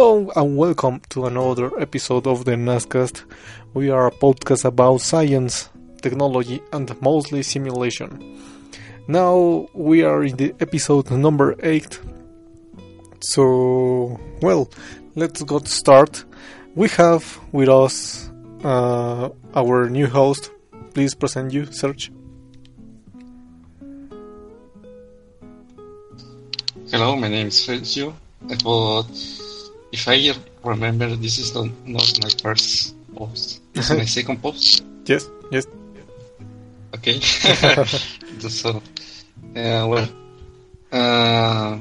Hello and welcome to another episode of the NASCast. We are a podcast about science, technology, and mostly simulation. Now we are in the episode number 8. So, well, let's get start. We have with us uh, our new host. Please present you, Serge. Hello, my name is Sergio. But if I remember, this is not, not my first post. This is my second post. Yes, yes. Okay. so, uh, well, uh,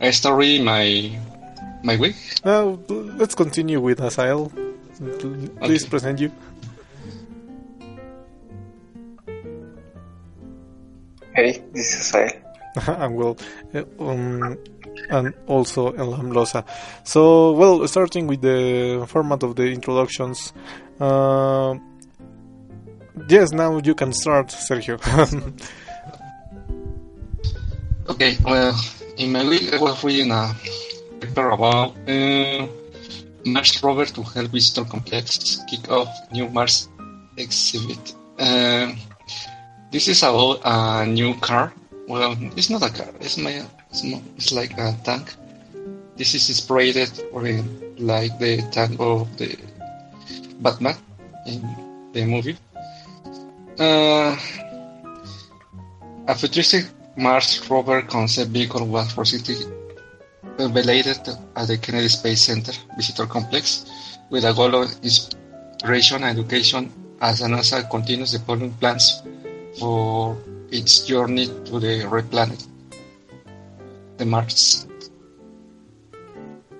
I start reading my my week. Now let's continue with Azael. Please Okay. present you. Hey, this is I. and well, uh, um, and also Elam Loza. So, well, starting with the format of the introductions. Uh, yes, now you can start, Sergio. Okay, well, in my week I was reading a paper about uh, Mars rover to help visitor complex kick off new Mars exhibit. Uh, this is about a new car. Well, it's not a car. It's my. It's, it's like a tank. This is inspired or uh, like the tank of the Batman in the movie. Uh, a futuristic Mars rover concept vehicle was recently unveiled at the Kennedy Space Center Visitor Complex with a goal of inspiration and education as NASA continues developing plans for its journey to the red planet, the Mars.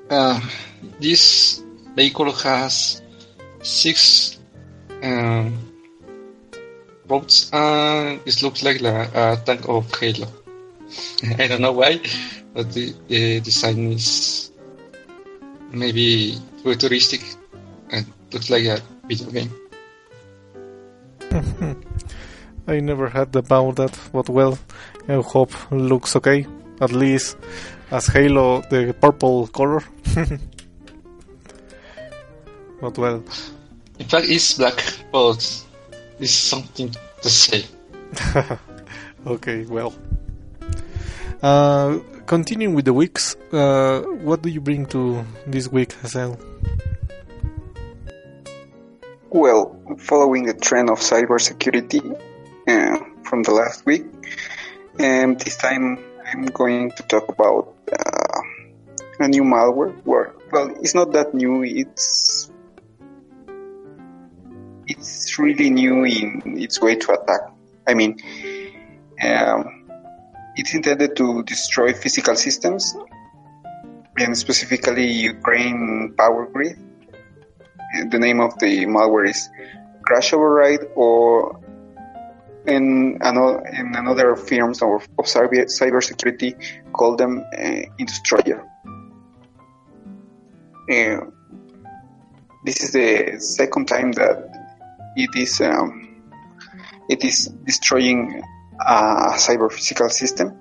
Uh, this vehicle has six um, and it looks like la- a tank of Halo. I don't know why, but the, the design is maybe futuristic and looks like a video game. I never heard about that, but well, I hope looks okay. At least as Halo, the purple color. but well, In fact, it's black, but it's something to say. okay, well. Uh, continuing with the weeks, uh, what do you bring to this week, Hazel? Well, following the trend of cybersecurity uh, from the last week, and this time I'm going to talk about uh, a new malware. Where, well, it's not that new. It's it's really new in its way to attack. I mean, um, it's intended to destroy physical systems, and specifically Ukraine power grid. the name of the malware is Crash Override, or in another, in another firms of, of cyber cybersecurity call them uh, Destroyer. Uh, this is the second time that it is um, it is destroying a cyber physical system,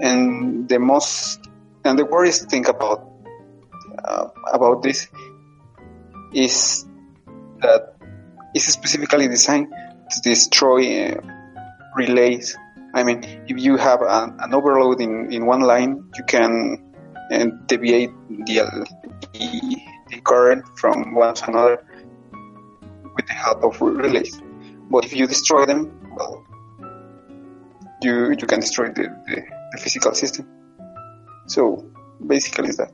and the most and the worst thing about uh, about this is that it's specifically designed destroy uh, relays. I mean, if you have an, an overload in, in one line, you can uh, deviate the, the, the current from one to another with the help of relays. But if you destroy them, well, you you can destroy the, the, the physical system. So basically, that.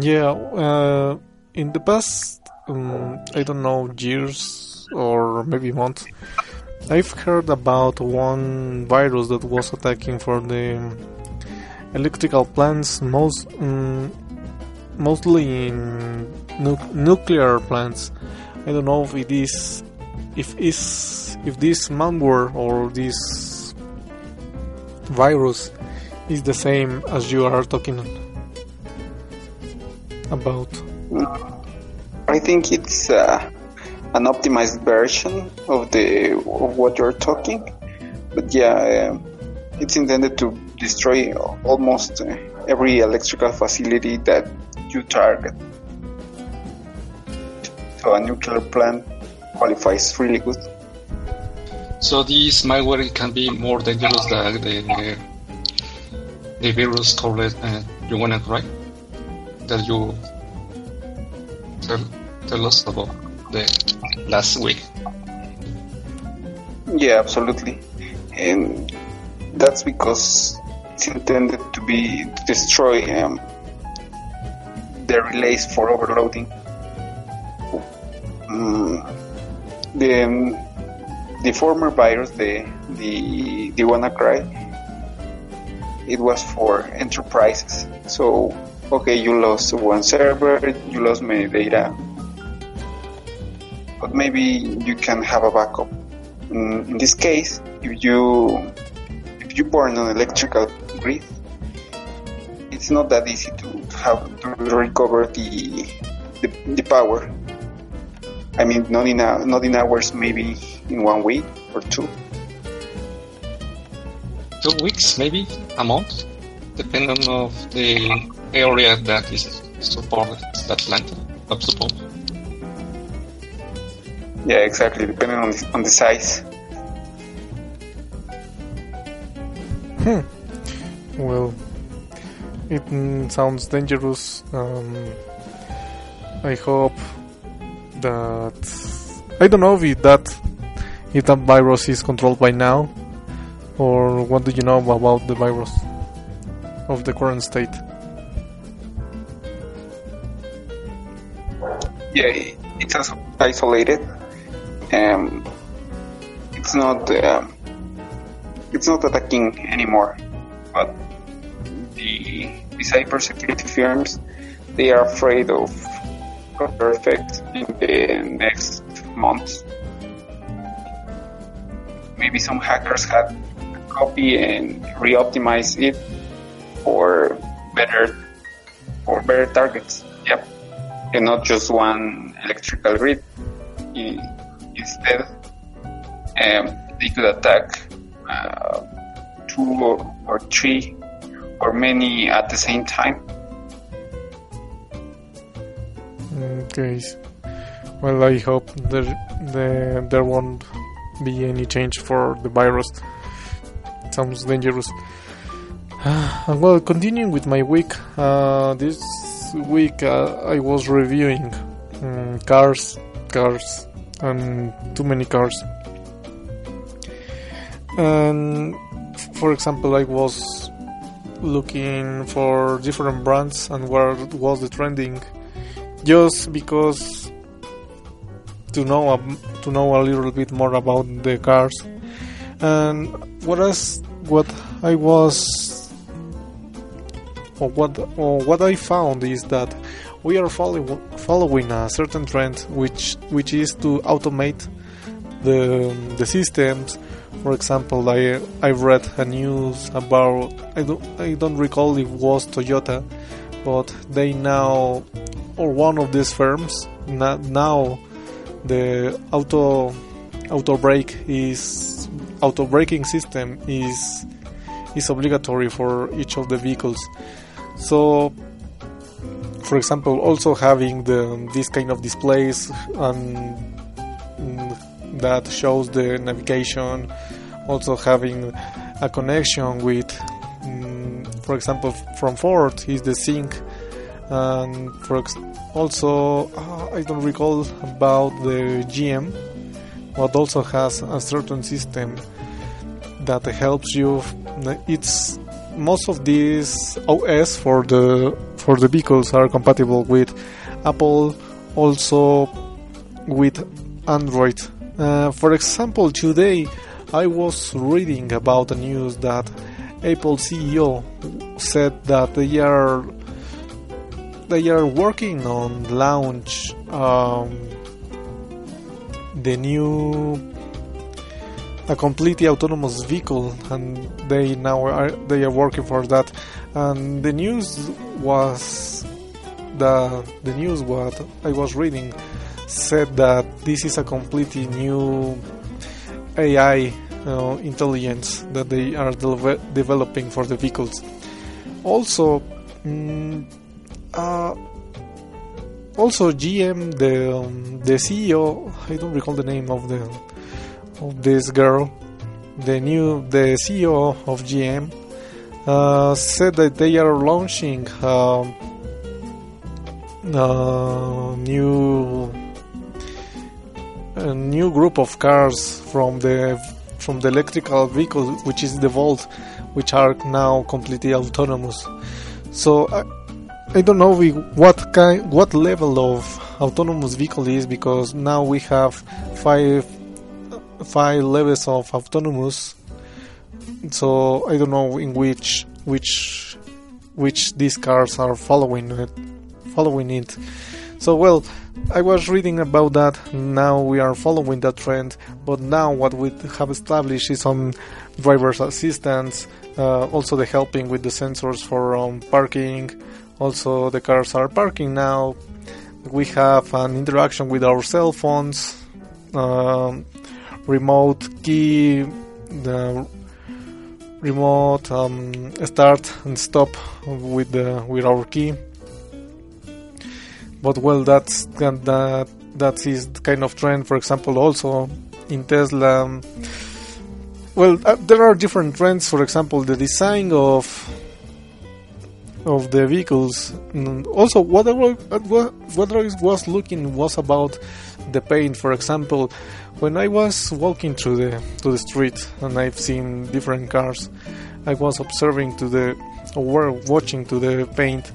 Yeah, uh, in the past, um, I don't know, years or maybe months, I've heard about one virus that was attacking for the electrical plants, most um, mostly in nu- nuclear plants. I don't know if it is, if is, if this malware or this virus is the same as you are talking about. I think it's uh, an optimized version of the of what you're talking, but yeah, um, it's intended to destroy almost uh, every electrical facility that you target. So a nuclear plant qualifies really good. So this malware can be more dangerous than the the virus called uh, you wanna right? That you tell, tell us about the last week. Yeah, absolutely. And that's because it's intended to be to destroy um, the relays for overloading. Mm, the the former virus, the the the WannaCry, it was for enterprises. So okay, you lost one server, you lost many data, but maybe you can have a backup. In, in this case, if you if you burn an electrical grid, it's not that easy to have to recover the the, the power. I mean, not in a, not in hours, maybe in one week or two. Two weeks, maybe a month, depending of the area that is supported. That plant, I suppose. Yeah, exactly. Depending on the, on the size. Hmm. Well, it mm, sounds dangerous. Um, I hope that I don't know if that if that virus is controlled by now, or what do you know about the virus of the current state? Yeah, it's isolated. Um, it's not um, it's not attacking anymore, but the the cybersecurity firms they are afraid of other effects in the next months. Maybe some hackers had a copy and re-optimized it for better for better targets. Yep, and not just one electrical grid. Um, they could attack uh, two or, or three or many at the same time. Okay. Well, I hope there the, there won't be any change for the virus. sounds dangerous. And well, continuing with my week, uh, this week uh, I was reviewing um, cars, cars, and too many cars. And for example, I was looking for different brands and where was the trending just because to know ab- to know a little bit more about the cars and what else what I was or what or what I found is that we are follow, following a certain trend which which is to automate the the systems. For example I I read a news about I don't I don't recall if it was Toyota but they now or one of these firms now the auto auto brake is auto braking system is is obligatory for each of the vehicles. So for example also having the this kind of displays and mm, that shows the navigation also having a connection with mm, for example from Ford is the sync and for ex- also uh, I don't recall about the GM but also has a certain system that helps you it's most of these OS for the for the vehicles are compatible with Apple also with Android. Uh, for example today I was reading about the news that Apple CEO said that they are they are working on launch um, the new a completely autonomous vehicle and they now are they are working for that and the news was the the news what I was reading said that this is a completely new AI uh, intelligence that they are de- developing for the vehicles. Also mm, uh, also GM, the um, the CEO, I don't recall the name of the of this girl, the new the CEO of GM, uh, said that they are launching uh, a new a new group of cars from the from the electrical vehicle, which is the Volt, which are now completely autonomous. So I, I don't know what kind, what level of autonomous vehicle is because now we have five five levels of autonomous. So I don't know in which which which these cars are following it, following it. So well, I was reading about that. Now we are following that trend, but now what we have established is some driver's assistance, uh, also the helping with the sensors for um, parking. Also, the cars are parking now. We have an interaction with our cell phones, um, remote key, the remote um, start and stop with the with our key. But well that's that that is kind of trend for example also in tesla. Well uh, there are different trends. For example the design of of the vehicles. Also what I, what, what I was looking was about the paint for example when i was walking through the to the street and i've seen different cars i was observing to the or watching to the paint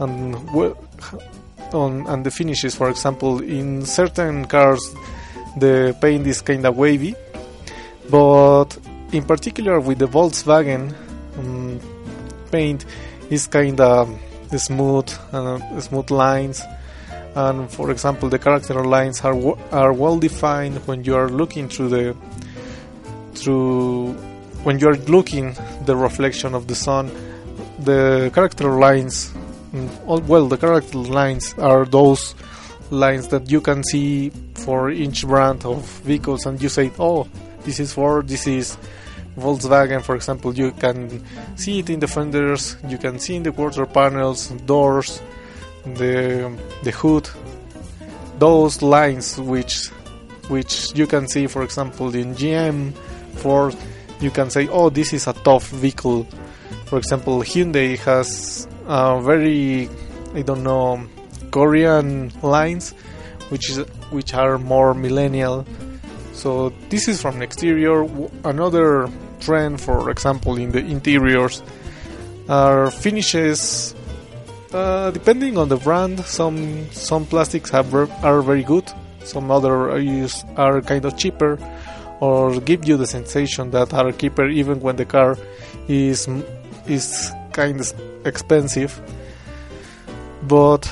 and on and the finishes. For example, in certain cars, the paint is kind of wavy, but in particular with the Volkswagen um, paint is kind of smooth, uh, smooth lines. And for example, the character lines are are well defined when you are looking through the through when you are looking the reflection of the sun. The character lines Mm, well, the character lines are those lines that you can see for each brand of vehicles, and you say, "Oh, this is Ford, this is Volkswagen." For example, you can see it in the fenders, you can see in the quarter panels, doors, the the hood. Those lines, which which you can see, for example, in GM, Ford, you can say, "Oh, this is a tough vehicle." For example, Hyundai has uh, very I don't know Korean lines, which is which are more millennial. So this is from the exterior. Another trend, for example, in the interiors, are finishes. Uh, depending on the brand, some some plastics have are very good. Some other are, are kind of cheaper, or give you the sensation that are cheaper even when the car is is kind of expensive. But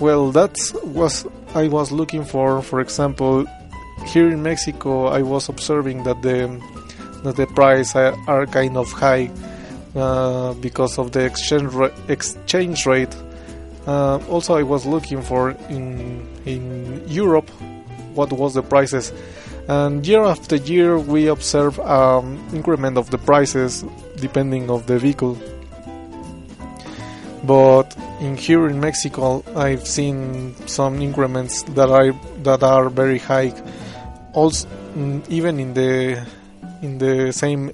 well that's was I was looking for. For example here in Mexico I was observing that the that the price are kind of high uh, because of the exchange ra- exchange rate. Uh, also I was looking for in in Europe what was the prices. And year after year we observe um, increment of the prices depending of the vehicle. But in here in Mexico I've seen some increments that are that are very high. Also mm, even in the in the same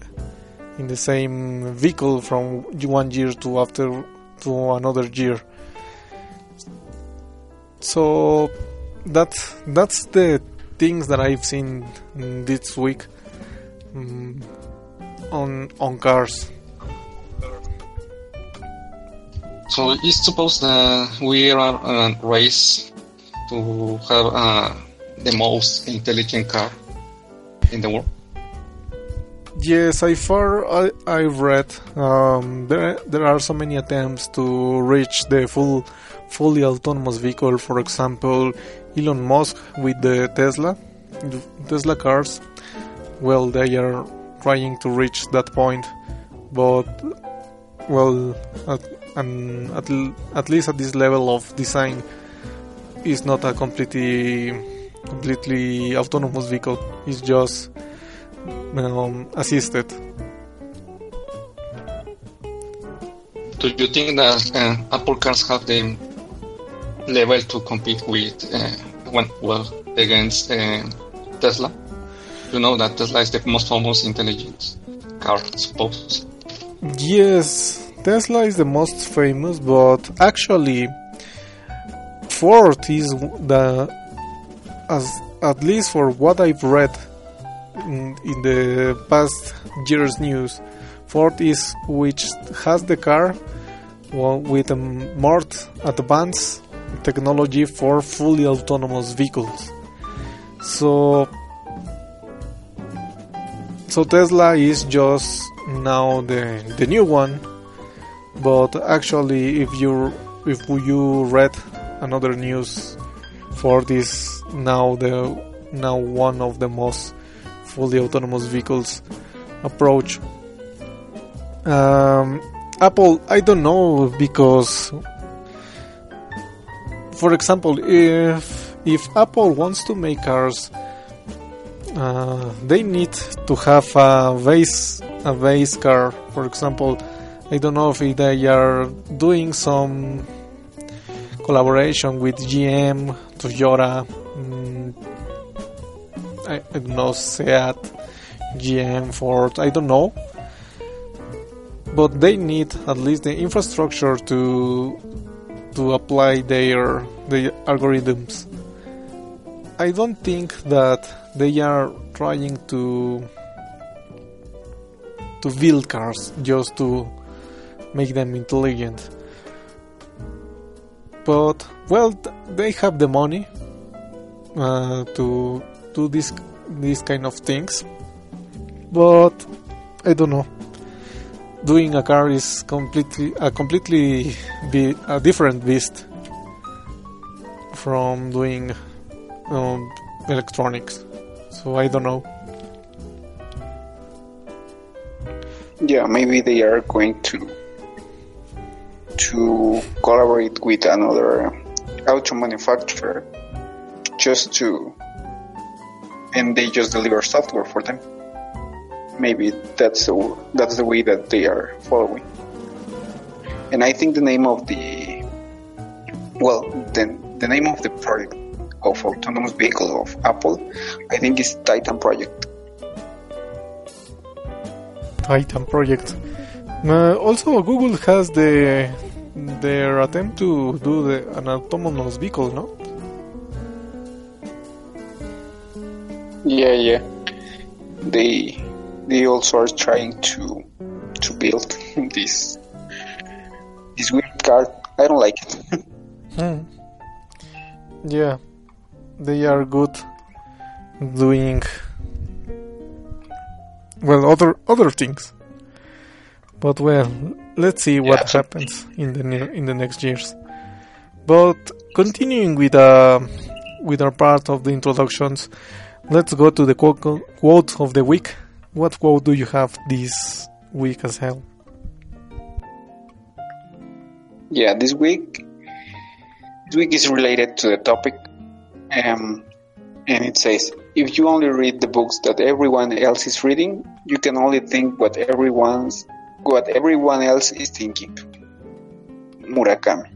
in the same vehicle from one year to after to another year so that that's the things that I've seen this week um, on on cars. So it's supposed that we are a race to have uh, the most intelligent car in the world. Yes, I far I, I've read um, there there are so many attempts to reach the full fully autonomous vehicle. For example, Elon Musk with the Tesla, Tesla cars. Well, they are trying to reach that point, but well, at, and at, at least at this level of design, is not a completely completely autonomous vehicle. It's just um, assisted. Do you think that uh, Apple cars have the level to compete with uh, when, well against uh, Tesla. You know that Tesla is the most famous intelligence car, suppose. Yes, Tesla is the most famous, but actually, Ford is the as at least for what I've read in, in the past years news, Ford is which has the car well, with a more advanced technology for fully autonomous vehicles. So, so Tesla is just now the the new one, but actually, if you if you read another news, Ford is now the now one of the most fully autonomous vehicles approach. Um, Apple, I don't know because, for example, if if Apple wants to make cars, uh, they need to have a base a base car. For example, I don't know if they are doing some collaboration with GM, Toyota, mm, I, don't know, Seat, GM, Ford, I don't know but they need at least the infrastructure to to apply their their algorithms. I don't think that they are trying to to build cars just to make them intelligent. But well, they have the money uh, to do this these kind of things. But I don't know doing a car is completely a completely be a different beast from doing um, electronics. So I don't know. Yeah, maybe they are going to to collaborate with another auto manufacturer just to and they just deliver software for them maybe that's the, that's the way that they are following. And I think the name of the well, the the name of the project of autonomous vehicle of Apple, I think is Titan Project. Titan Project. Uh, also, Google has the their attempt to do the, an autonomous vehicle, no? Yeah, yeah. They they also are trying to to build this this weird car. I don't like it. hmm. Yeah, they are good doing well other other things. But well, let's see what yeah. happens in the near, in the next years. But continuing with uh, with our part of the introductions, let's go to the quote, quote of the week. What quote do you have this week Azael? Yeah, this week this week is related to the topic um, and it says if you only read the books that everyone else is reading, you can only think what everyone's what everyone else is thinking. Murakami.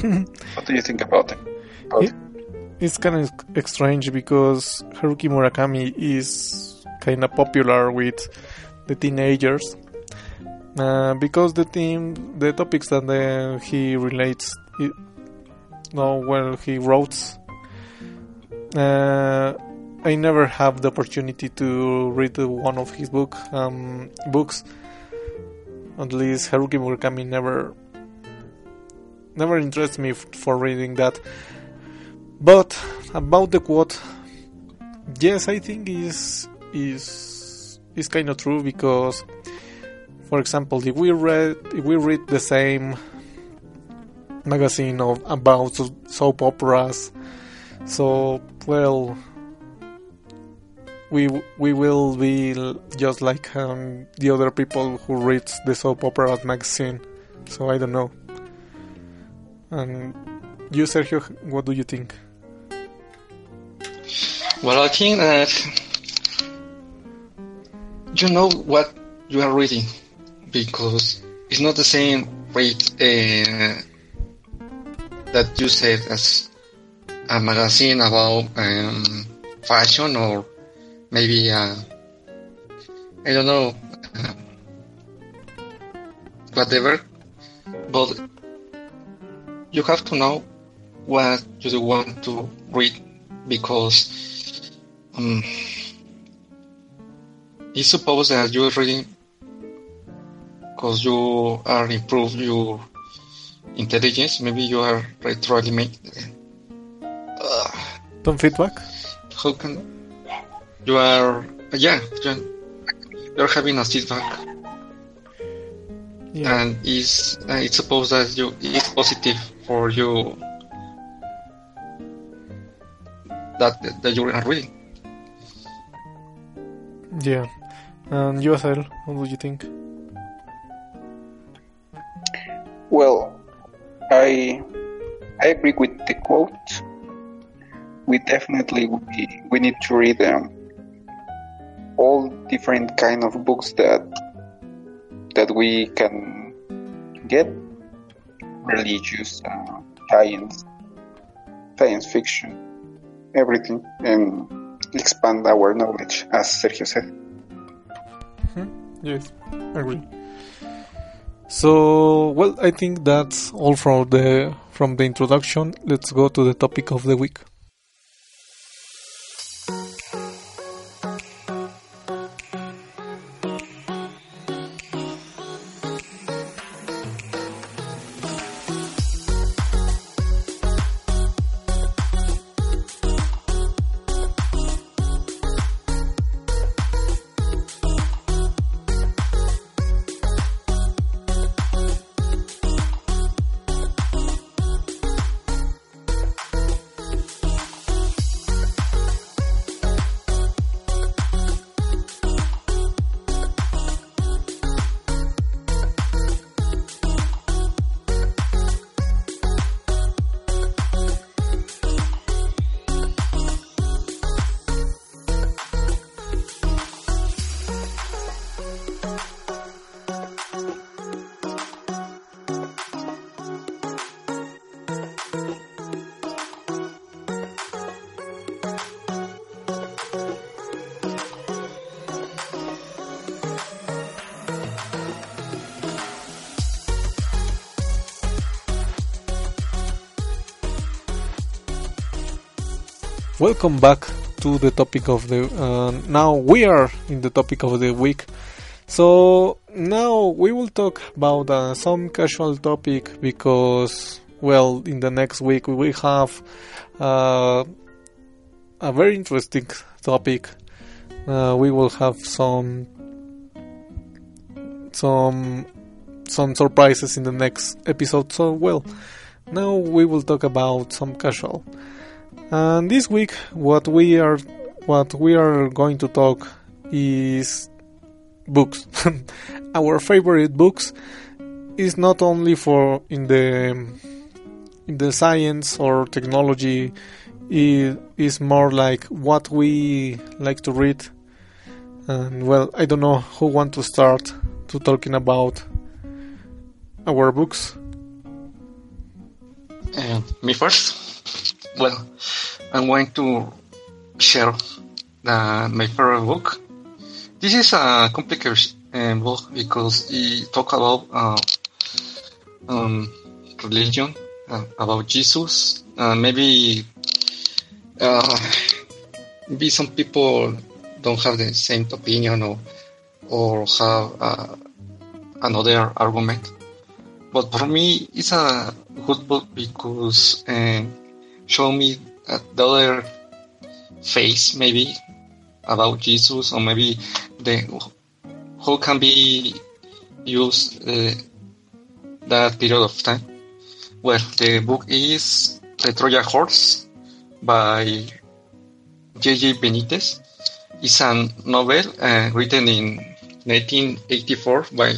what do you think about it? About it? It's kind of strange because Haruki Murakami is kind of popular with the teenagers uh, because the theme, the topics that the, he relates, it, no, well, he wrote. Uh, I never have the opportunity to read one of his book um, books. At least Haruki Murakami never never interests me f- for reading that. But about the quote, yes, I think is is is kind of true because, for example, if we read if we read the same magazine of about soap operas, so well, we we will be just like um, the other people who read the soap opera magazine. So I don't know. And you, Sergio, what do you think? Well, I think that you know what you are reading because it's not the same read uh, that you said as a magazine about um, fashion or maybe uh, I don't know uh, whatever, but you have to know what you want to read because um, it's supposed that you're reading because you are improve your intelligence. Maybe you are retroalimented. Uh, Some feedback? how can you are? Yeah, you're, you're having a feedback, Yeah. and it's uh, it's supposed that you it's positive for you that that you are reading. Yeah. And you, Azael, what do you think? Well, I I agree with the quote. We definitely we, we need to read um, all different kind of books that that we can get religious, uh, science, science fiction, everything, and expand our knowledge, as Sergio said. Yes, agree. So, well, I think that's all from the from the introduction. Let's go to the topic of the week. Welcome back to the topic of the. Uh, now we are in the topic of the week. So now we will talk about uh, some casual topic because, well, in the next week we will have uh, a very interesting topic. Uh, we will have some some some surprises in the next episode. So well, now we will talk about some casual. And this week, what we are what we are going to talk is books. Our favorite books is not only for in the in the science or technology. It is more like what we like to read. And well, I don't know who want to start to talking about our books. Uh, me first. Well, I'm going to share the, my favorite book. This is a complicated uh, book because it talk about uh, um, religion, uh, about Jesus. Uh, maybe uh, maybe some people don't have the same opinion or or have uh, another argument. But for me, it's a good book because uh, show me uh, the other face, maybe about Jesus, or maybe the how can be used uh, that period of time. Well, the book is The Trojan Horse by J.J. Benitez. It's a novel uh, written in 1984 by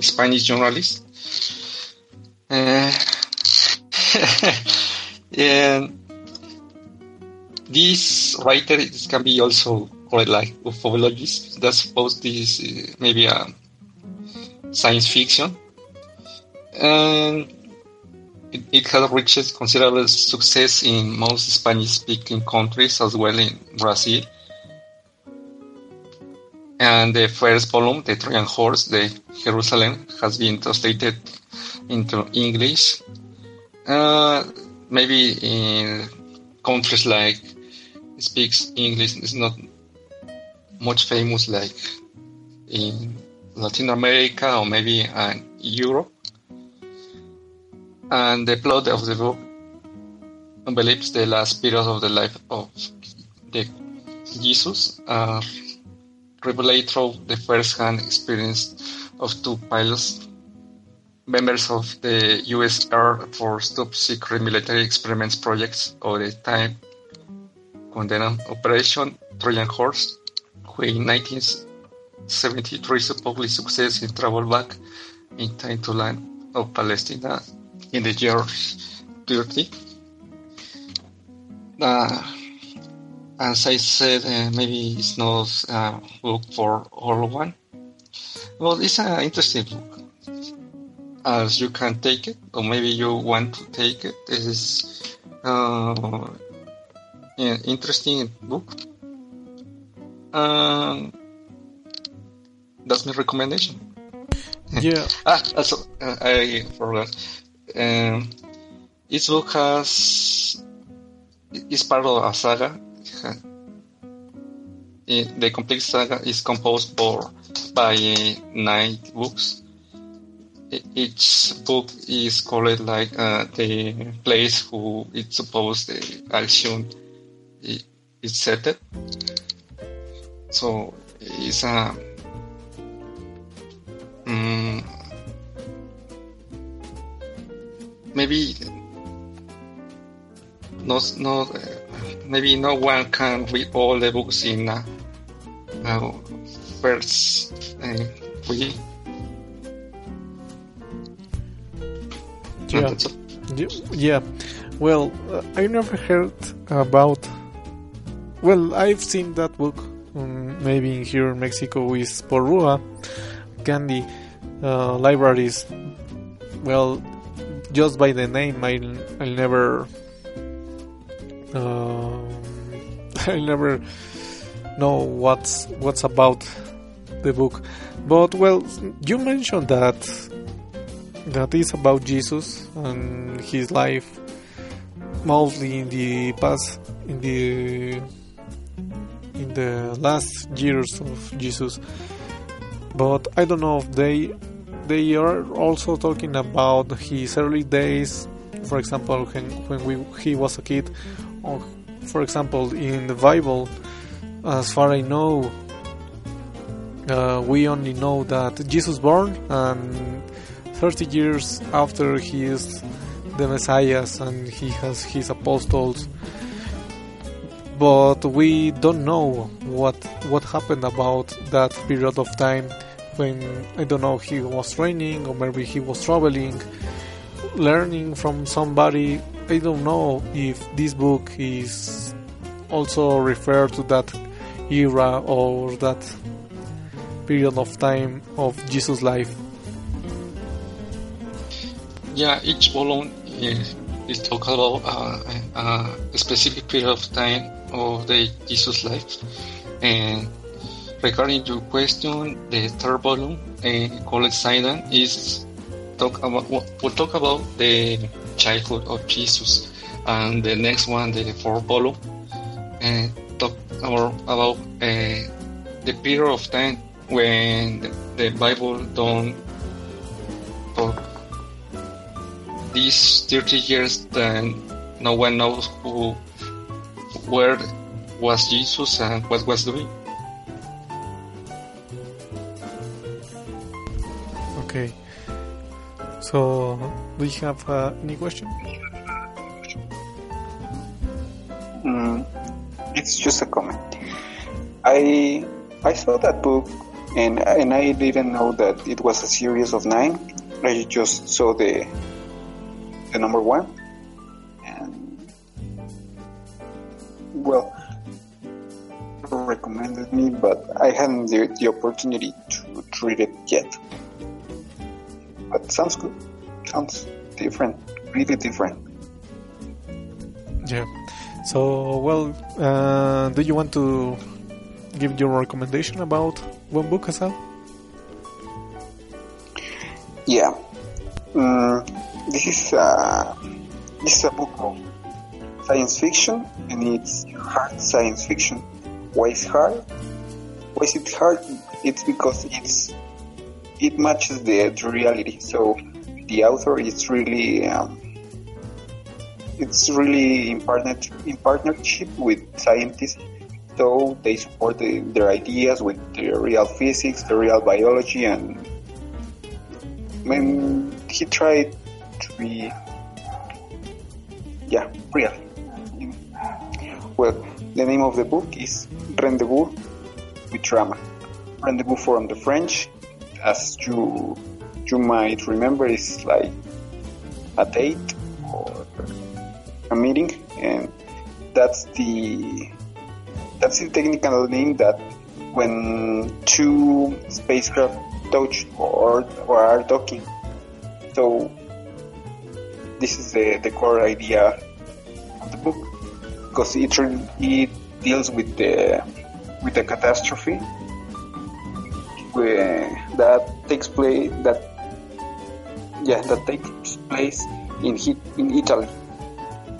Spanish journalist. Uh, and this writer this can be also called like ufologist. That's supposed this uh, maybe a science fiction. And it, it has reached considerable success in most Spanish-speaking countries as well in Brazil. And the first volume, The Trojan Horse, the Jerusalem, has been translated into English. Uh, maybe in countries like speaks English is not much famous like in Latin America or maybe in Europe. And the plot of the book believes the last period of the life of the Jesus, uh, revealed through the first-hand experience of two pilots, members of the U.S. Air Force top secret military experiments projects of the time condemned Operation Trojan Horse, who in 1973 supposedly success in travel back in time to land of Palestine in the year 30. Uh, as I said, uh, maybe it's not a book for all one. Well, it's an interesting book. As you can take it, or maybe you want to take it. This is uh, an interesting book. Um, that's my recommendation. Yeah. ah, also, uh, I forgot. Um, each book has is part of a saga. The complete saga is composed for by nine books. Each book is called like uh, the place who it's supposed action is set. So it's a um, maybe not not maybe no one can read all the books in uh, uh, first uh, Yeah. yeah. Well, uh, I never heard about. Well, I've seen that book. Um, maybe here in Mexico with Porrua, Gandhi uh, libraries. Well, just by the name, I'll, I'll never. Uh, I'll never know what's what's about the book. But well, you mentioned that that is about Jesus and his life, mostly in the past, in the in the last years of Jesus. But I don't know if they they are also talking about his early days, for example, when, when we, he was a kid, or for example, in the Bible, as far I know, uh, we only know that Jesus born and 30 years after he is the Messiah and he has his apostles. But we don't know what what happened about that period of time when I don't know he was training or maybe he was traveling learning from somebody. I don't know if this book is also referred to that era or that period of time of Jesus life yeah each volume is, is talk about uh, a specific period of time of the Jesus life. And regarding your question, the third volume, uh, called Saidan, is talk about we'll talk about the childhood of Jesus, and the next one, the fourth volume, uh, talk about about uh, the period of time when the Bible don't these 30 years then no one knows who where was Jesus and what was doing. Okay. So, do you have uh, any question? Mm, it's just a comment. I I saw that book and and I didn't know that it was a series of nine. I just saw the the number one, and well, recommended me, but I hadn't the, the opportunity to, read it yet. But sounds good. Sounds different. really different. Yeah. So, well, uh, do you want to give your recommendation about one book as well? Yeah. Mm, this is uh, this is a book of science fiction, and it's hard science fiction. Why is hard? Why is it hard? It's because it's it matches the, the reality. So the author is really um, it's really in, partner, in partnership with scientists. So they support the, their ideas with the real physics, the real biology, and when he tried be, yeah, real. Well, the name of the book is Rendezvous with Rama. Rendezvous from the French, as you you might remember, is like a date or a meeting, and that's the that's the technical name that when two spacecraft touch or or are docking. So this is the, the core idea of the book because it it deals with the with the catastrophe that takes place that yeah that takes place in in Italy.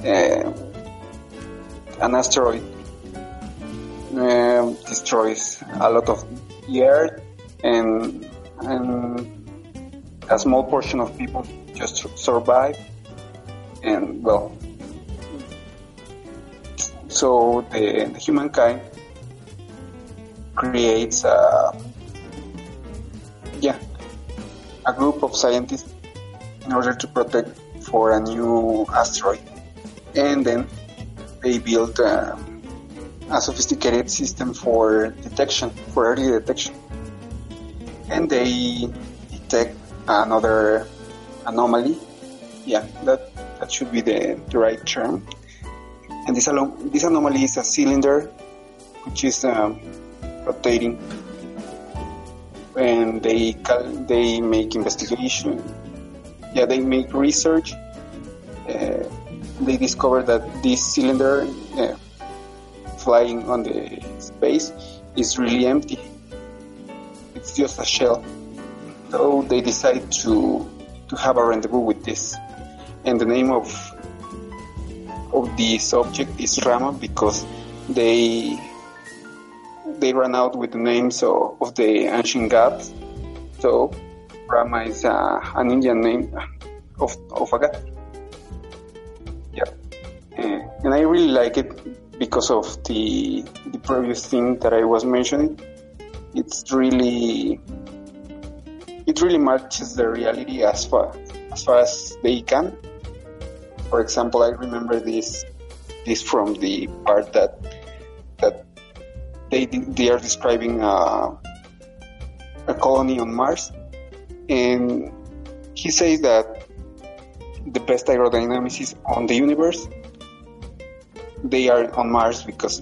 Uh, an asteroid uh, destroys a lot of the earth and and a small portion of people just survive and well so the, the humankind creates a yeah a group of scientists in order to protect for a new asteroid. And then they built a, a sophisticated system for detection for early detection. And they detect another anomaly yeah that that should be the, the right term. And this, this anomaly is a cylinder which is um, rotating. And they they make investigation. Yeah they make research. Uh, they discover that this cylinder uh, flying on the space is really empty. It's just a shell. So they decide to to have a rendezvous with this and the name of of the subject is Rama because they they ran out with the names of, of the ancient gods. So Rama is uh, an Indian name of, of a god. Yeah, uh, and I really like it because of the the previous thing that I was mentioning. It's really it really matches the reality as far as far as they can. For example, I remember this this from the part that that they they are describing a, a colony on Mars, and he says that the best aerodynamics on the universe. They are on Mars because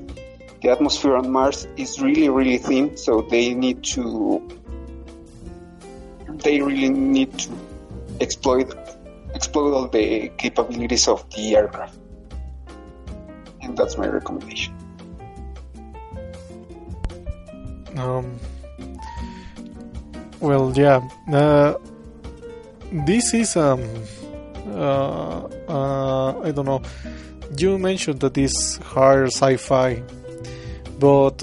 the atmosphere on Mars is really really thin, so they need to they really need to exploit exploit all the capabilities of the aircraft. And that's my recommendation. Um, well, yeah. Uh, this is um, uh, uh, I don't know. You mentioned that this hard sci-fi, but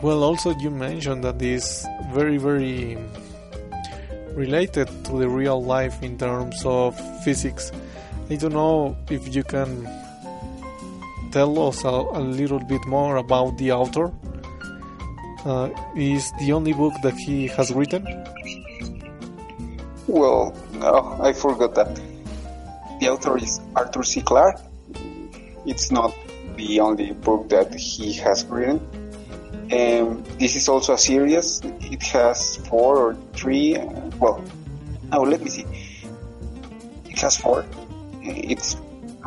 well, also you mentioned that this very very related to the real life in terms of physics. I don't know if you can tell us a, a little bit more about the author. Uh, is the only book that he has written? Well, no, I forgot that. The author is Arthur C. Clarke. It's not the only book that he has written. Um, this is also a series. It has four or three. Uh, well, now let me see. It has four. It's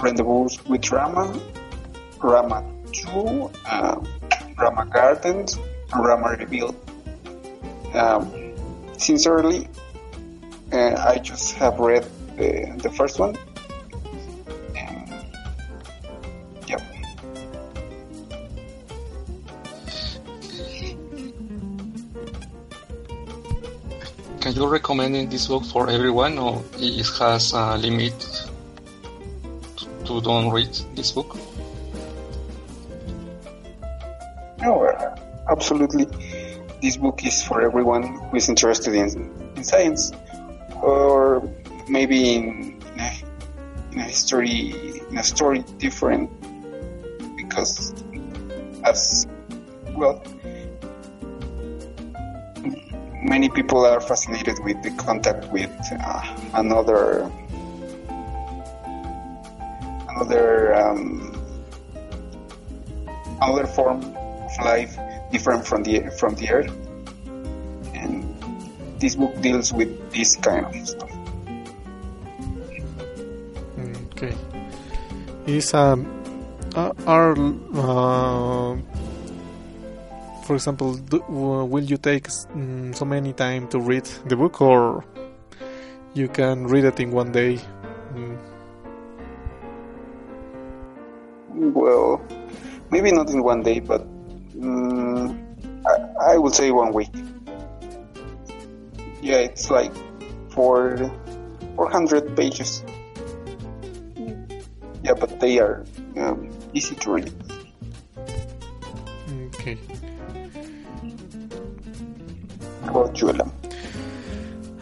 Rendezvous with Rama, Rama 2, uh, Rama Gardens, Rama Reveal. Um, sincerely, uh, I just have read the first one. Can you recommend this book for everyone, or it has a limit to don't read this book? No, uh, absolutely. This book is for everyone who is interested in, in science, or maybe in, in, a, in a history, in a story different, because as people are fascinated with the contact with uh, another another um, another form of life different from the from the earth and this book deals with this kind of stuff Okay. Is um uh, uh, for example, do, w- will you take mm, so many time to read the book, or you can read it in one day? Mm, well maybe not in one day but mm, I, I would say one week. Yeah it's like four 400 pages. Yeah but they are um, easy to read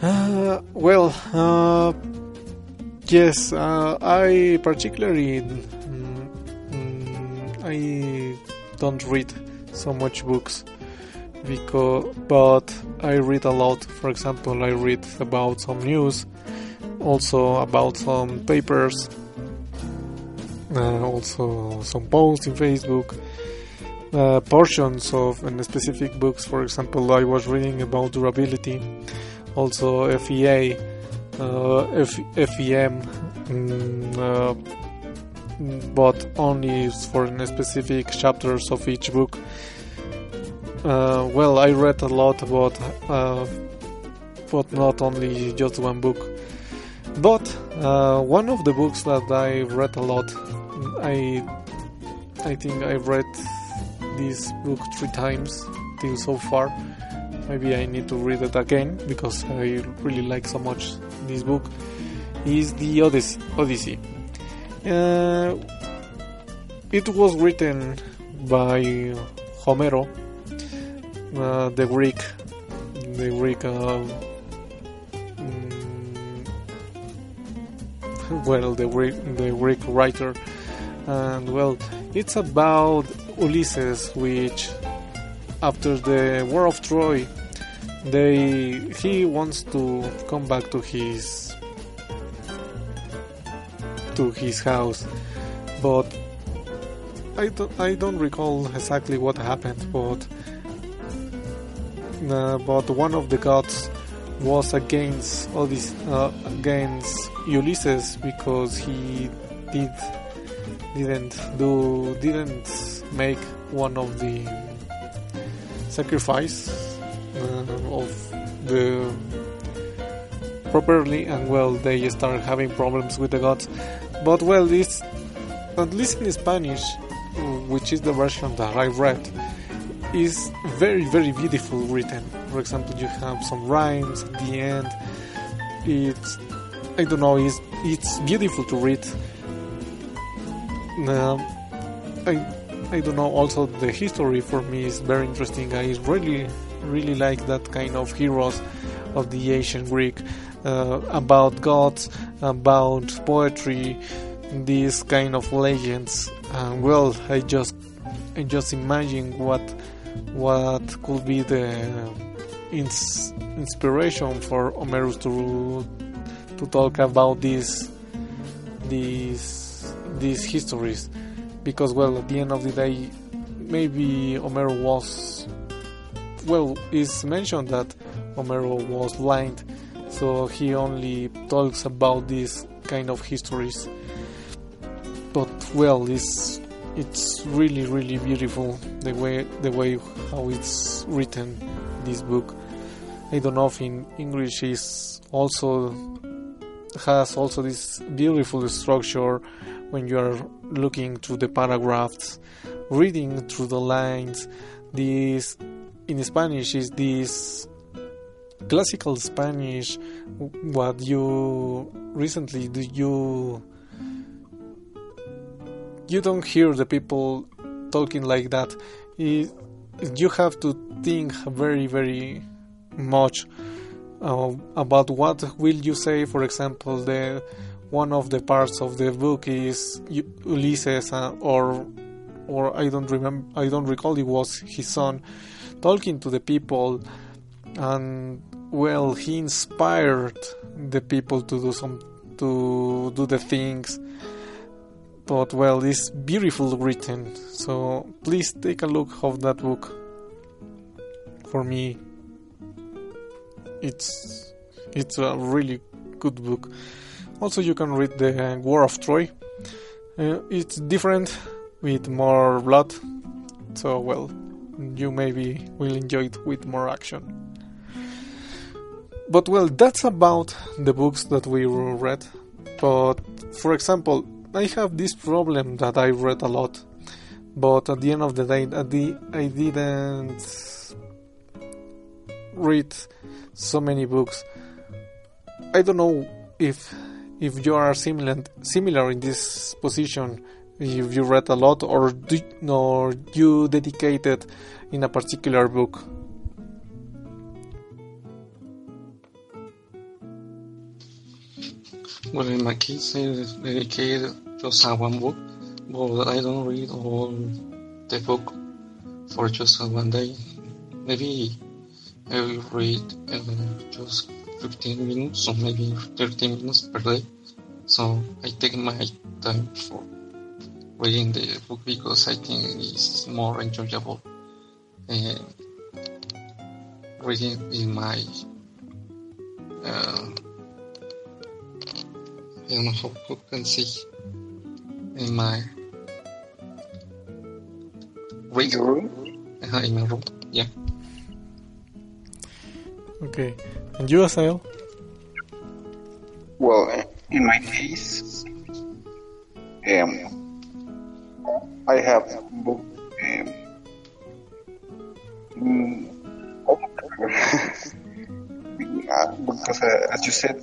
Uh, well, uh, yes, uh, I particularly mm, mm, I don't read so much books because, but I read a lot. For example, I read about some news, also about some papers, also some posts in Facebook. Uh, portions of uh, specific books. For example, I was reading about durability, also FEA, uh, FEM, mm, uh, but only for in specific chapters of each book. Uh, well, I read a lot about, uh, but not only just one book. But uh, one of the books that I read a lot, I, I think I read this book three times till so far. Maybe I need to read it again because I really like so much this book. Is the Odyssey. Odyssey. Uh, it was written by Homero, uh, the Greek, the Greek. Uh, mm, well, the Greek, the Greek writer, and well, it's about Ulysses, which after the War of Troy, they he wants to come back to his to his house, but I don't I don't recall exactly what happened, but uh, but one of the gods was against all this uh, against Ulysses because he did didn't do didn't make one of the sacrifice uh, of the properly and well they start having problems with the gods. But well it's at least in spanish which is the version that i read is very very beautiful written. For example you have some rhymes at the end. It's i don't know it's it's beautiful to read. Um, I I don't know. Also, the history for me is very interesting. I really, really like that kind of heroes of the ancient Greek uh, about gods, about poetry, these kind of legends. And well, I just, I just imagine what, what could be the ins- inspiration for Homerus to, to talk about these, these, these histories because well at the end of the day maybe Homero was well it's mentioned that Homero was blind so he only talks about these kind of histories. But well it's it's really really beautiful the way the way how it's written this book. I don't know if in English is also has also this beautiful structure when you are looking through the paragraphs, reading through the lines. This in Spanish is this classical Spanish. What you recently do you you don't hear the people talking like that. You have to think very very much uh, about what will you say. For example, the one of the parts of the book is Ulysses, uh, or or I don't remember, I don't recall it was his son talking to the people, and well, he inspired the people to do some to do the things. But well, it's beautiful written. So please take a look of that book. For me, it's it's a really good book. Also, you can read the War of Troy. Uh, it's different with more blood, so well, you maybe will enjoy it with more action. But well, that's about the books that we read. But for example, I have this problem that I read a lot, but at the end of the day, at the, I didn't read so many books. I don't know if if you are similar similar in this position. If you read a lot, or do, or you dedicated in a particular book. Well, in my case, I dedicated just one book, but I don't read all the book for just one day. Maybe I will read uh, just 15 minutes or maybe 30 minutes per day. So I take my time for reading the book because I think it's more enjoyable uh, reading in my uh, I don't know how you can say in my reading room. Uh, in my room, yeah. Okay. And you, Azael? Well, in my case, um, I have um, because uh, as you said,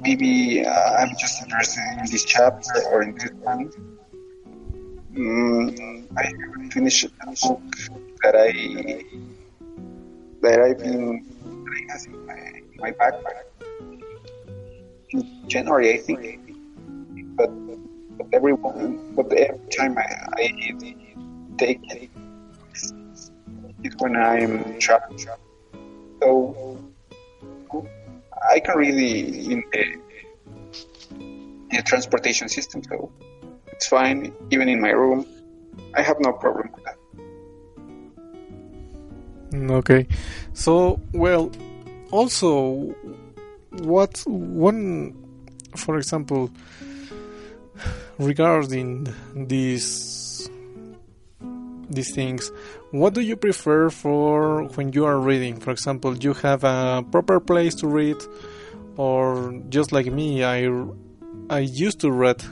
maybe uh, I'm just interested in this chapter or in this one. Mm, I finished a book that I that I've been in my, my backpack in January, I think. But, but every but every time I, I take it, it's when I'm trapped. So I can really in the, the transportation system, so it's fine. Even in my room, I have no problem with that. Okay, so well, also, what one, for example, regarding these these things, what do you prefer for when you are reading? For example, you have a proper place to read, or just like me, I I used to read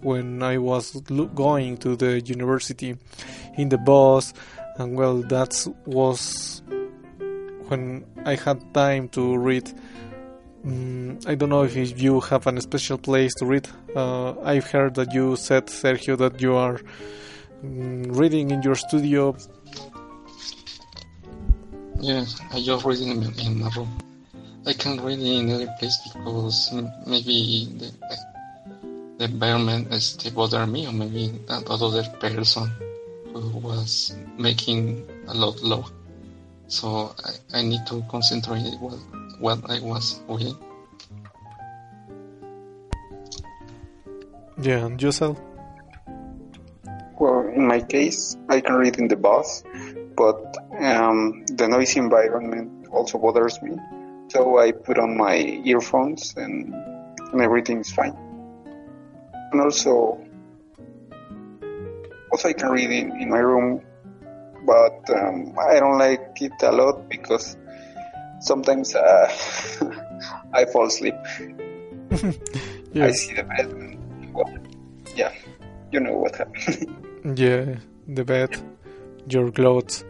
when I was going to the university in the bus and well that was when I had time to read mm, I don't know if you have a special place to read. Uh, I've heard that you said Sergio that you are mm, reading in your studio. Yeah I just reading in, in my room. I can't read in any place because maybe the, the environment is bother me or maybe that other person who was making a lot low. So I, I need to concentrate what what I was reading. Yeah, and yourself? Well, in my case, I can read in the bus, but um, the noisy environment also bothers me. So I put on my earphones and, and everything is fine. And also, also I can read in, in my room, but um, I don't like it a lot because sometimes uh, I fall asleep. Yeah. I see the bed. And, well, yeah, you know what happened. Yeah, the bed, your clothes,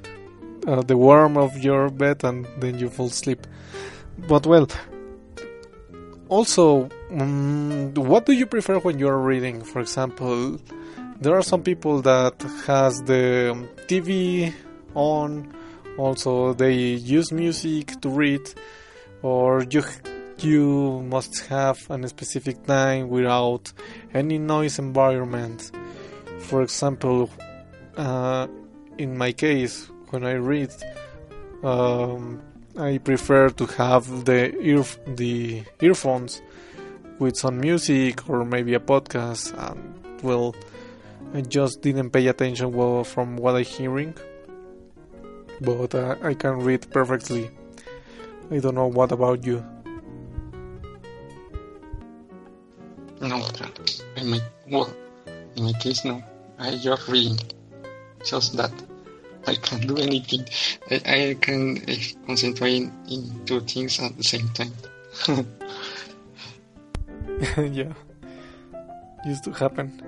uh, the warmth of your bed, and then you fall asleep. But well, also, mm what do you prefer when you are reading? For example, there are some people that has the TV on. Also, they use music to read, or you you must have a specific time without any noise environment. For example, uh, in my case, when I read, um, I prefer to have the ear the earphones with some music or maybe a podcast. And well, I just didn't pay attention well from what I'm hearing, but uh, I can read perfectly. I don't know what about you. No, in my well, in my case, no. I just reading. Just that. I can't do anything. I, I can uh, concentrate in two things at the same time. yeah, used to happen.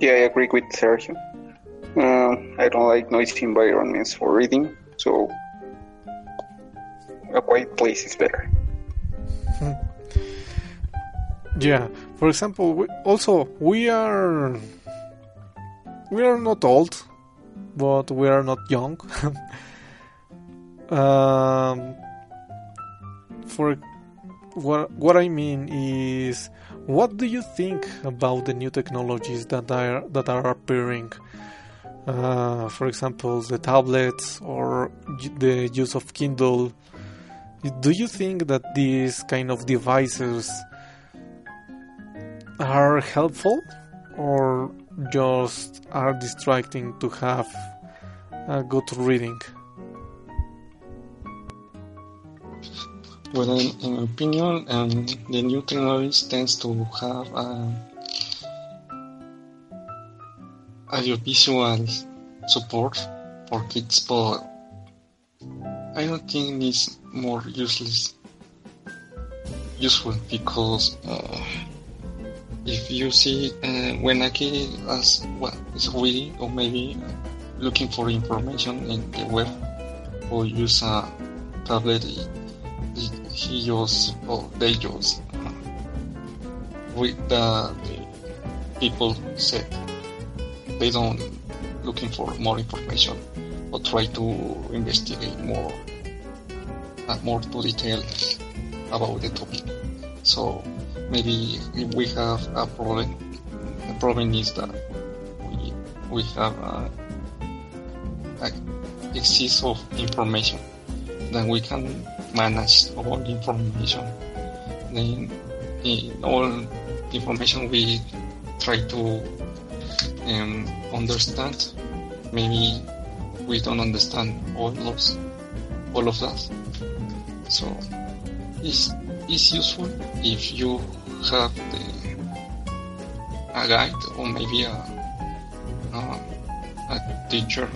yeah, I agree with Sergio. Uh, I don't like noisy environments for reading, so a quiet place is better. Yeah. For example, we, also we are we are not old, but we are not young. um, for what what I mean is, what do you think about the new technologies that are that are appearing? Uh, for example, the tablets or the use of Kindle. Do you think that these kind of devices are helpful or just are distracting to have a good reading? Well, in, in my opinion, um, the new technologies tends to have a audiovisual support for kids, but I don't think it's more useless useful because uh, if you see uh, when a kid is, well, is reading or maybe looking for information in the web or use a tablet, he, just or they just uh, read the, the people said. They don't looking for more information or try to investigate more uh, more to detail about the topic. So maybe if we have a problem, the problem is that we we have a, a excess of information. Then we can manage all the information. Then in all the information we try to um, understand. Maybe we don't understand all of all of that. So it's it's useful if you have the a guide or maybe a a, a teacher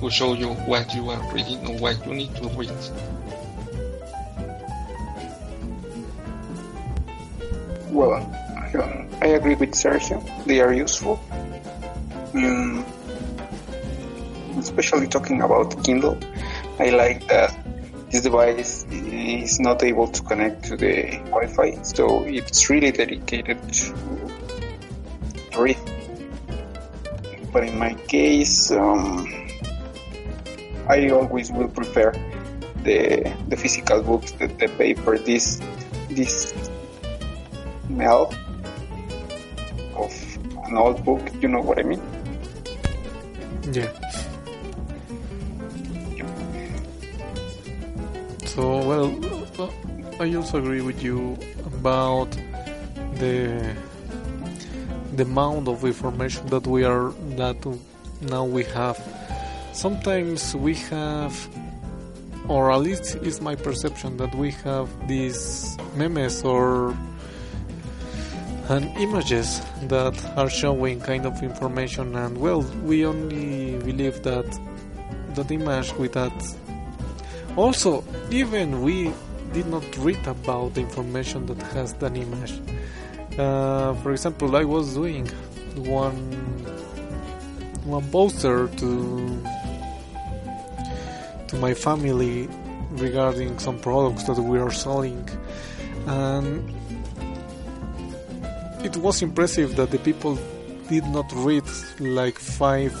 who show you what you are reading or what you need to read. Well, agree with Sergio. They are useful. Mm, especially talking about Kindle, I like that this device is not able to connect to the Wi-Fi, so it's really dedicated to read. But in my case, um, I always will prefer the the physical books, the, the paper. This this smell an old book. You know what I mean? Yeah. So well, uh, I also agree with you about the the amount of information that we are that now we have. Sometimes we have, or at least is my perception that we have these memes or and images that are showing kind of information and well we only believe that that image with that also even we did not read about the information that has that image. Uh, for example, I was doing one one poster to to my family regarding some products that we are selling, and it was impressive that the people did not read like five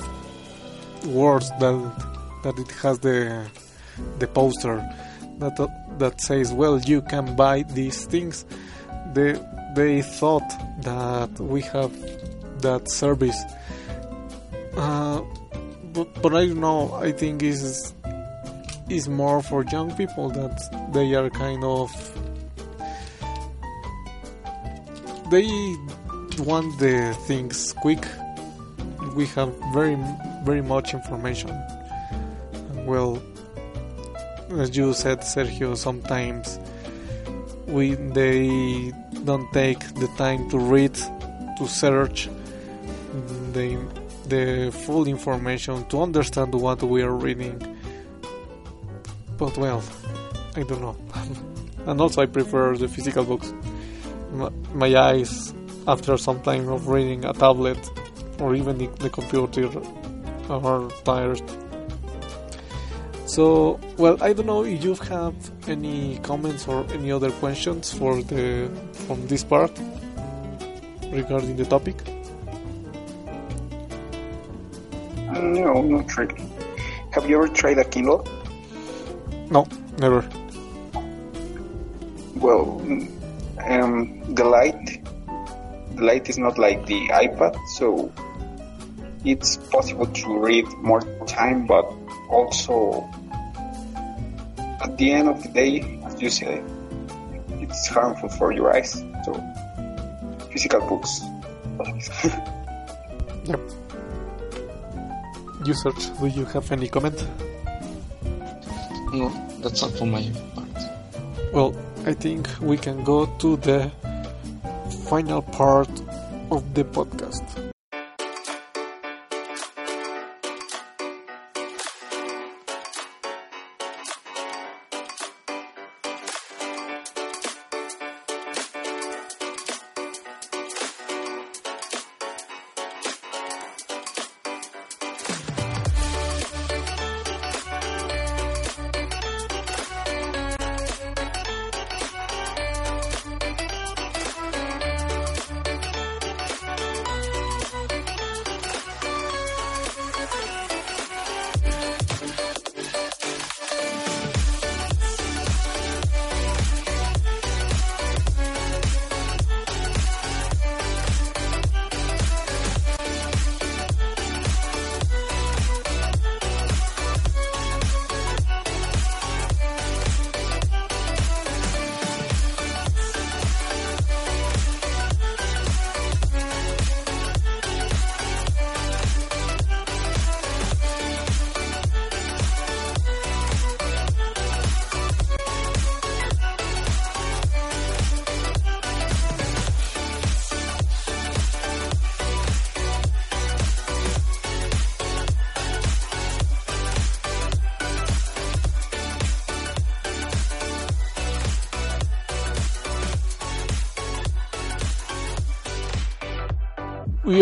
words that that it has the the poster that that says well you can buy these things. They they thought that we have that service. Uh, but, but I don't know. I think is is more for young people that they are kind of they want the things quick. We have very very much information. Well as you said Sergio sometimes we they don't take the time to read to search the the full information to understand what we are reading. But well I don't know. And also I prefer the physical books my, my eyes after some time of reading a tablet or even the, the computer uh, are tired so, well, I don't know if you have any comments or any other questions for the from this part regarding the topic. No, not really. Have you ever tried a Kindle? No, never. Well, um, the light, the light is not like the iPad, so it's possible to read more time, but also at the end of the day, as you say, it's harmful for your eyes. So, physical books. yep. You search. Do you have any comment? No, that's all for my part. Well, I think we can go to the final part of the podcast.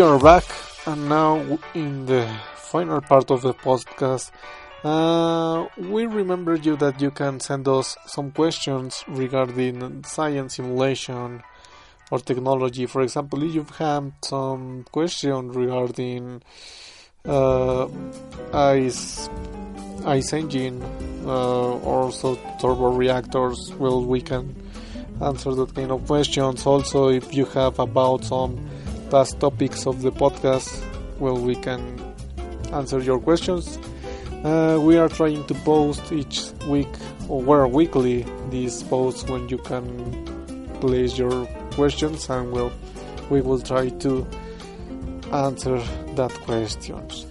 Are back and now in the final part of the podcast uh, we remember you that you can send us some questions regarding science simulation or technology. For example if you have some question regarding uh, ice ice engine uh, or also turbo reactors well we can answer that kind of questions. Also if you have about some past topics of the podcast, well, we can answer your questions. Uh, we are trying to post each week or weekly these posts when you can place your questions, and well, we will try to answer that questions.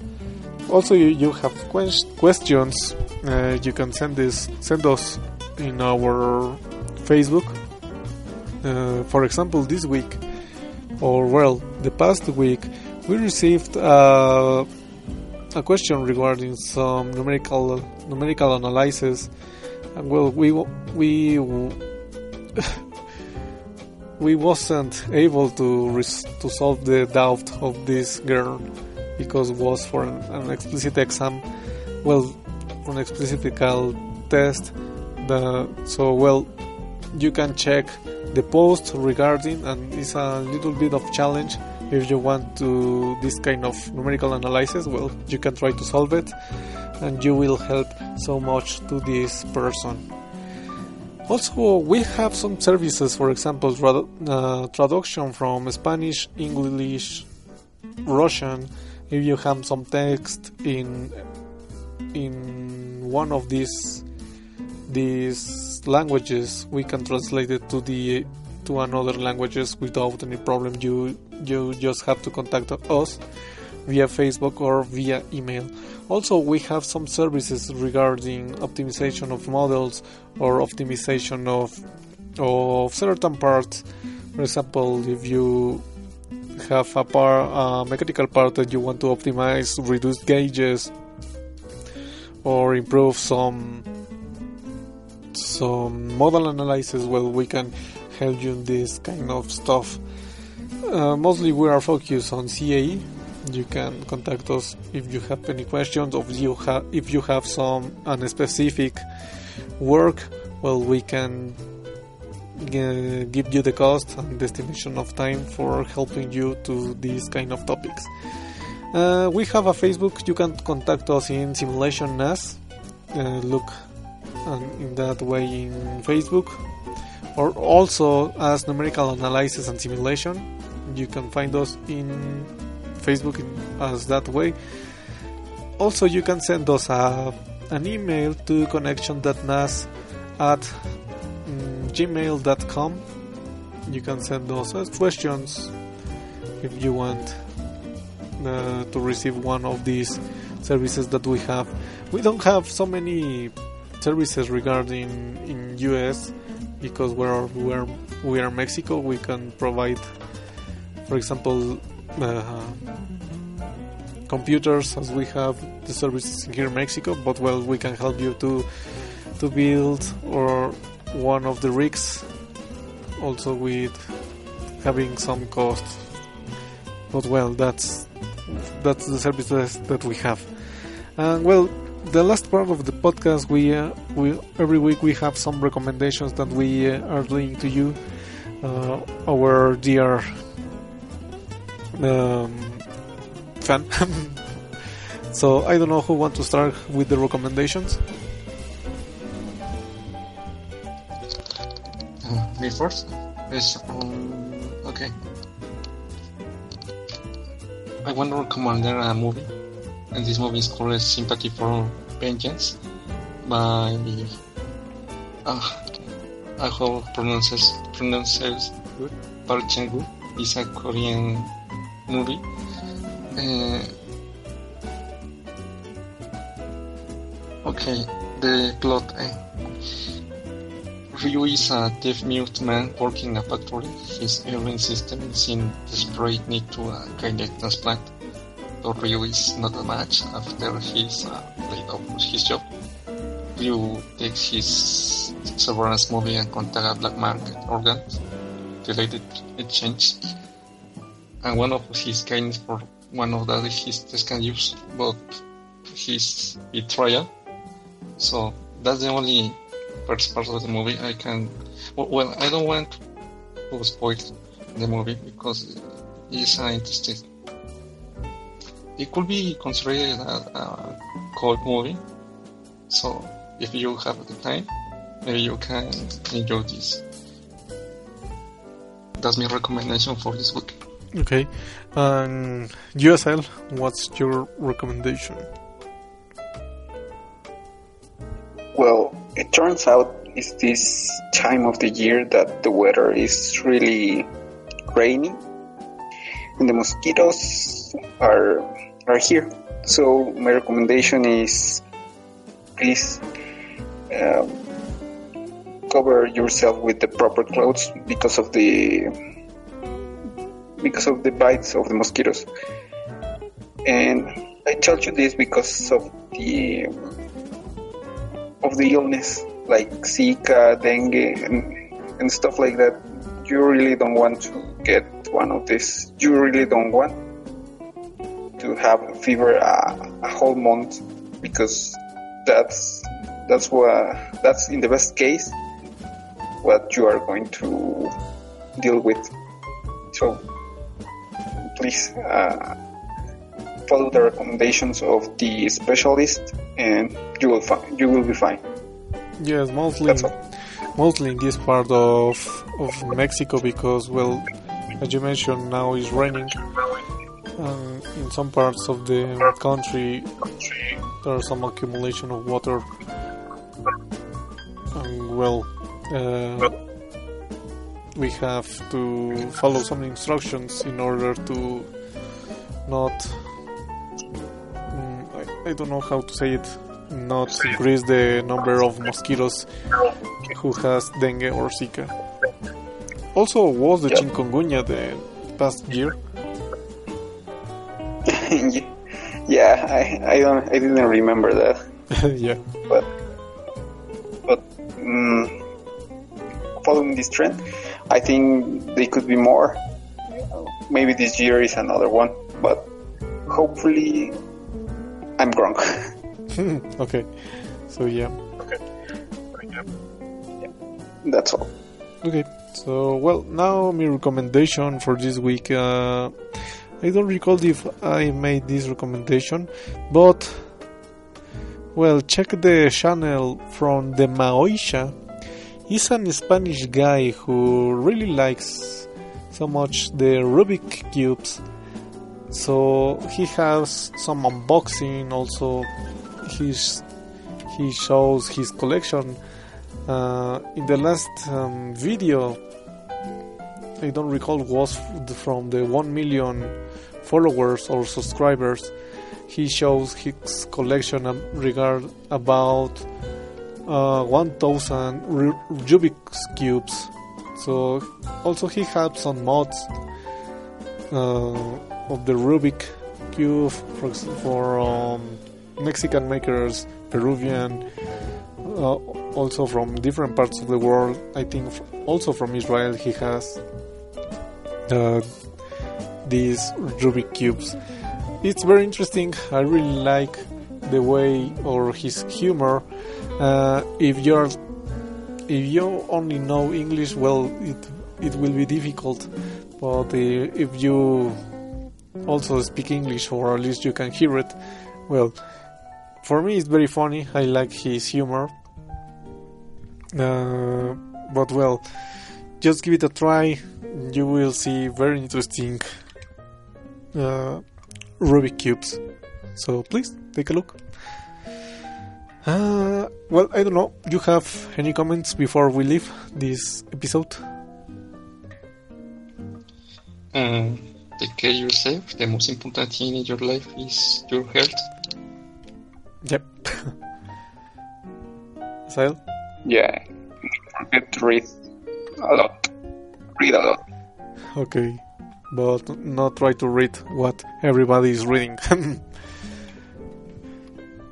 Also, you, you have quest- questions. Uh, you can send this send us in our Facebook. Uh, for example, this week or well, the past week, we received uh, a question regarding some numerical numerical analysis And well, we we we wasn't able to res- to solve the doubt of this girl because it was for an, an explicit exam. Well, for an explicit test. The, so well, you can check the post regarding, and it's a little bit of challenge if you want to this kind of numerical analysis. Well, you can try to solve it, and you will help so much to this person. Also, we have some services, for example, trad- uh, traduction from Spanish, English, Russian. If you have some text in in one of these these languages, we can translate it to the to another languages without any problem. You you just have to contact us via Facebook or via email. Also, we have some services regarding optimization of models or optimization of of certain parts. For example, if you have a part, a mechanical part that you want to optimize, reduce gauges, or improve some some model analysis, well, we can help you in this kind of stuff. Uh, mostly, we are focused on CAE you can contact us if you have any questions or if you have if you have some unspecific work. Well we can uh, give you the cost and the estimation of time for helping you to these kind of topics. Uh, we have a facebook. You can contact us in simulation nas uh, look um, in that way in facebook or also as numerical analysis and simulation you can find us in Facebook as that way. Also, you can send us a, an email to connection.nas at mm, gmail.com. You can send us questions if you want uh, to receive one of these services that we have. We don't have so many services regarding in US because we're we're we are Mexico. We can provide, for example, uh, computers as we have the services here in Mexico, but well, we can help you to to build or one of the rigs, also with having some cost. But well, that's that's the services that we have. And well, the last part of the podcast, we uh, we every week we have some recommendations that we uh, are doing to you, uh, our dear um, fan. so I don't know who want to start with the recommendations. Uh, me first. Yes. Um, okay. I want to recommend a movie, and this movie is called "Sympathy for Vengeance" by. Uh, I hope pronounces pronounces good. Park Chan-wook. It's a Korean movie. Uh, okay, the plot. Uh, Ryu is a deaf-mute man working in a factory. His hearing system is in desperate need to a kidney transplant. Ryu is not a match after he's uh, laid off his job. Ryu takes his severance movie and contact a black market organ related exchange and one of his gains for one of that his test can use, but his betrayal. So that's the only first part of the movie I can. Well, I don't want to spoil the movie because it's uh, interesting. It could be considered a, a cold movie. So if you have the time, maybe you can enjoy this. That's my recommendation for this week. Okay. And Azael, what's your recommendation? Well, it turns out it's this time of the year that the weather is really rainy and the mosquitoes are are here. So my recommendation is please um, cover yourself with the proper clothes because of the because of the bites of the mosquitoes. And I tell you this because of the of the illness like Zika, dengue, and, and stuff like that, you really don't want to get one of these. You really don't want to have a fever a, a whole month because that's that's what that's in the best case what you are going to deal with. So please uh, follow the recommendations of the specialist, and you will fi- you will be fine. Yes, mostly mostly in this part of of Mexico because well, as you mentioned, now it's raining. Um, in some parts of the country, there's some accumulation of water. And well, uh, we have to follow some instructions in order to not. Mm, I, I don't know how to say it. Not increase the number of mosquitoes who has dengue or Zika. Also, was the chikungunya the past year? yeah, I, I don't I didn't remember that, yeah. but but um, following this trend, I think they could be more. Maybe this year is another one, but hopefully I'm wrong. okay. So yeah. Okay. yeah. That's all. Okay. So well, now my recommendation for this week. Uh, I don't recall if I made this recommendation, but well, check the channel from the Maoisha. He's an Spanish guy who really likes so much the Rubik cubes. So he has some unboxing. Also, he's he shows his collection. Uh, in the last um, video, I don't recall was from the 1 million followers or subscribers. He shows his collection regard about uh, 1000 Rubik's cubes. So also he has some mods uh, of the Rubik cube for, for um, Mexican makers, Peruvian, uh, also from different parts of the world. I think also from Israel he has uh, these Rubik cubes. It's very interesting. I really like the way or his humor. Uh, if you're if you only know English, well, it it will be difficult. But uh, if you also speak English, or at least you can hear it, well, for me it's very funny. I like his humor. Uh, but well, just give it a try. You will see very interesting uh, Rubik cubes. So please take a look. Uh, well, I don't know. You have any comments before we leave this episode? Uh, take care yourself. The most important thing in your life is your health. Yep. Sile? Yeah, don't forget to read a lot. Read a lot. Okay. But not try to read what everybody is reading.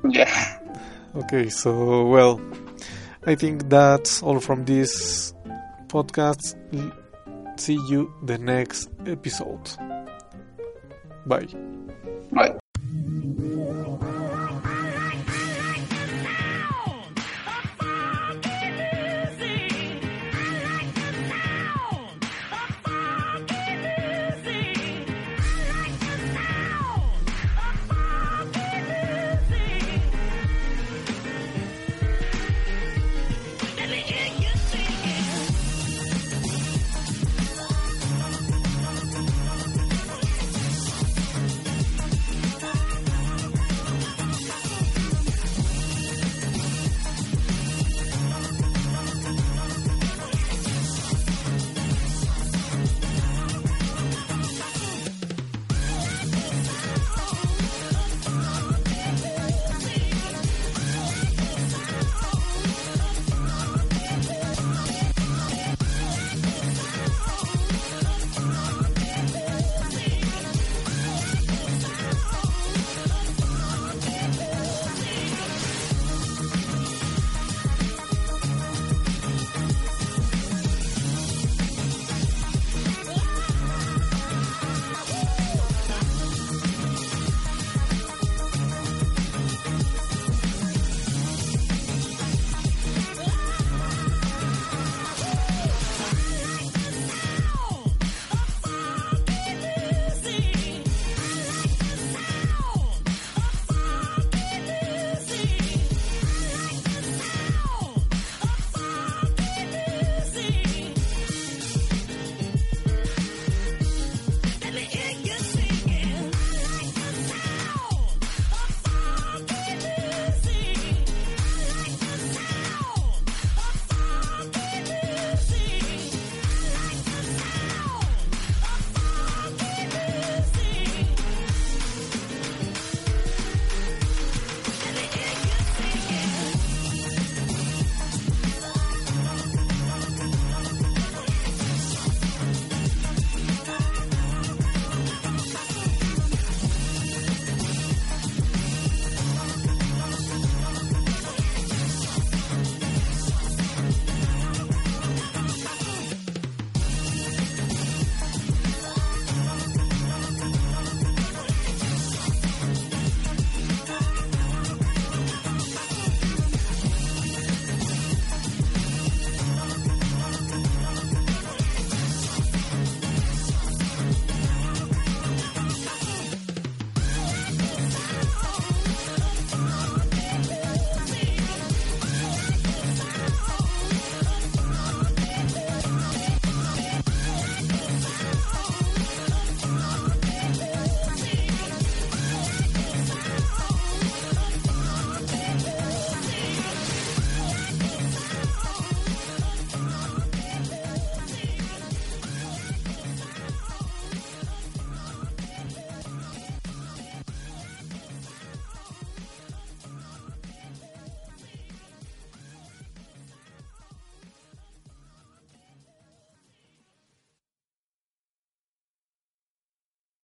Yeah. okay, so, well, I think that's all from this podcast. See you the next episode. Bye. Bye.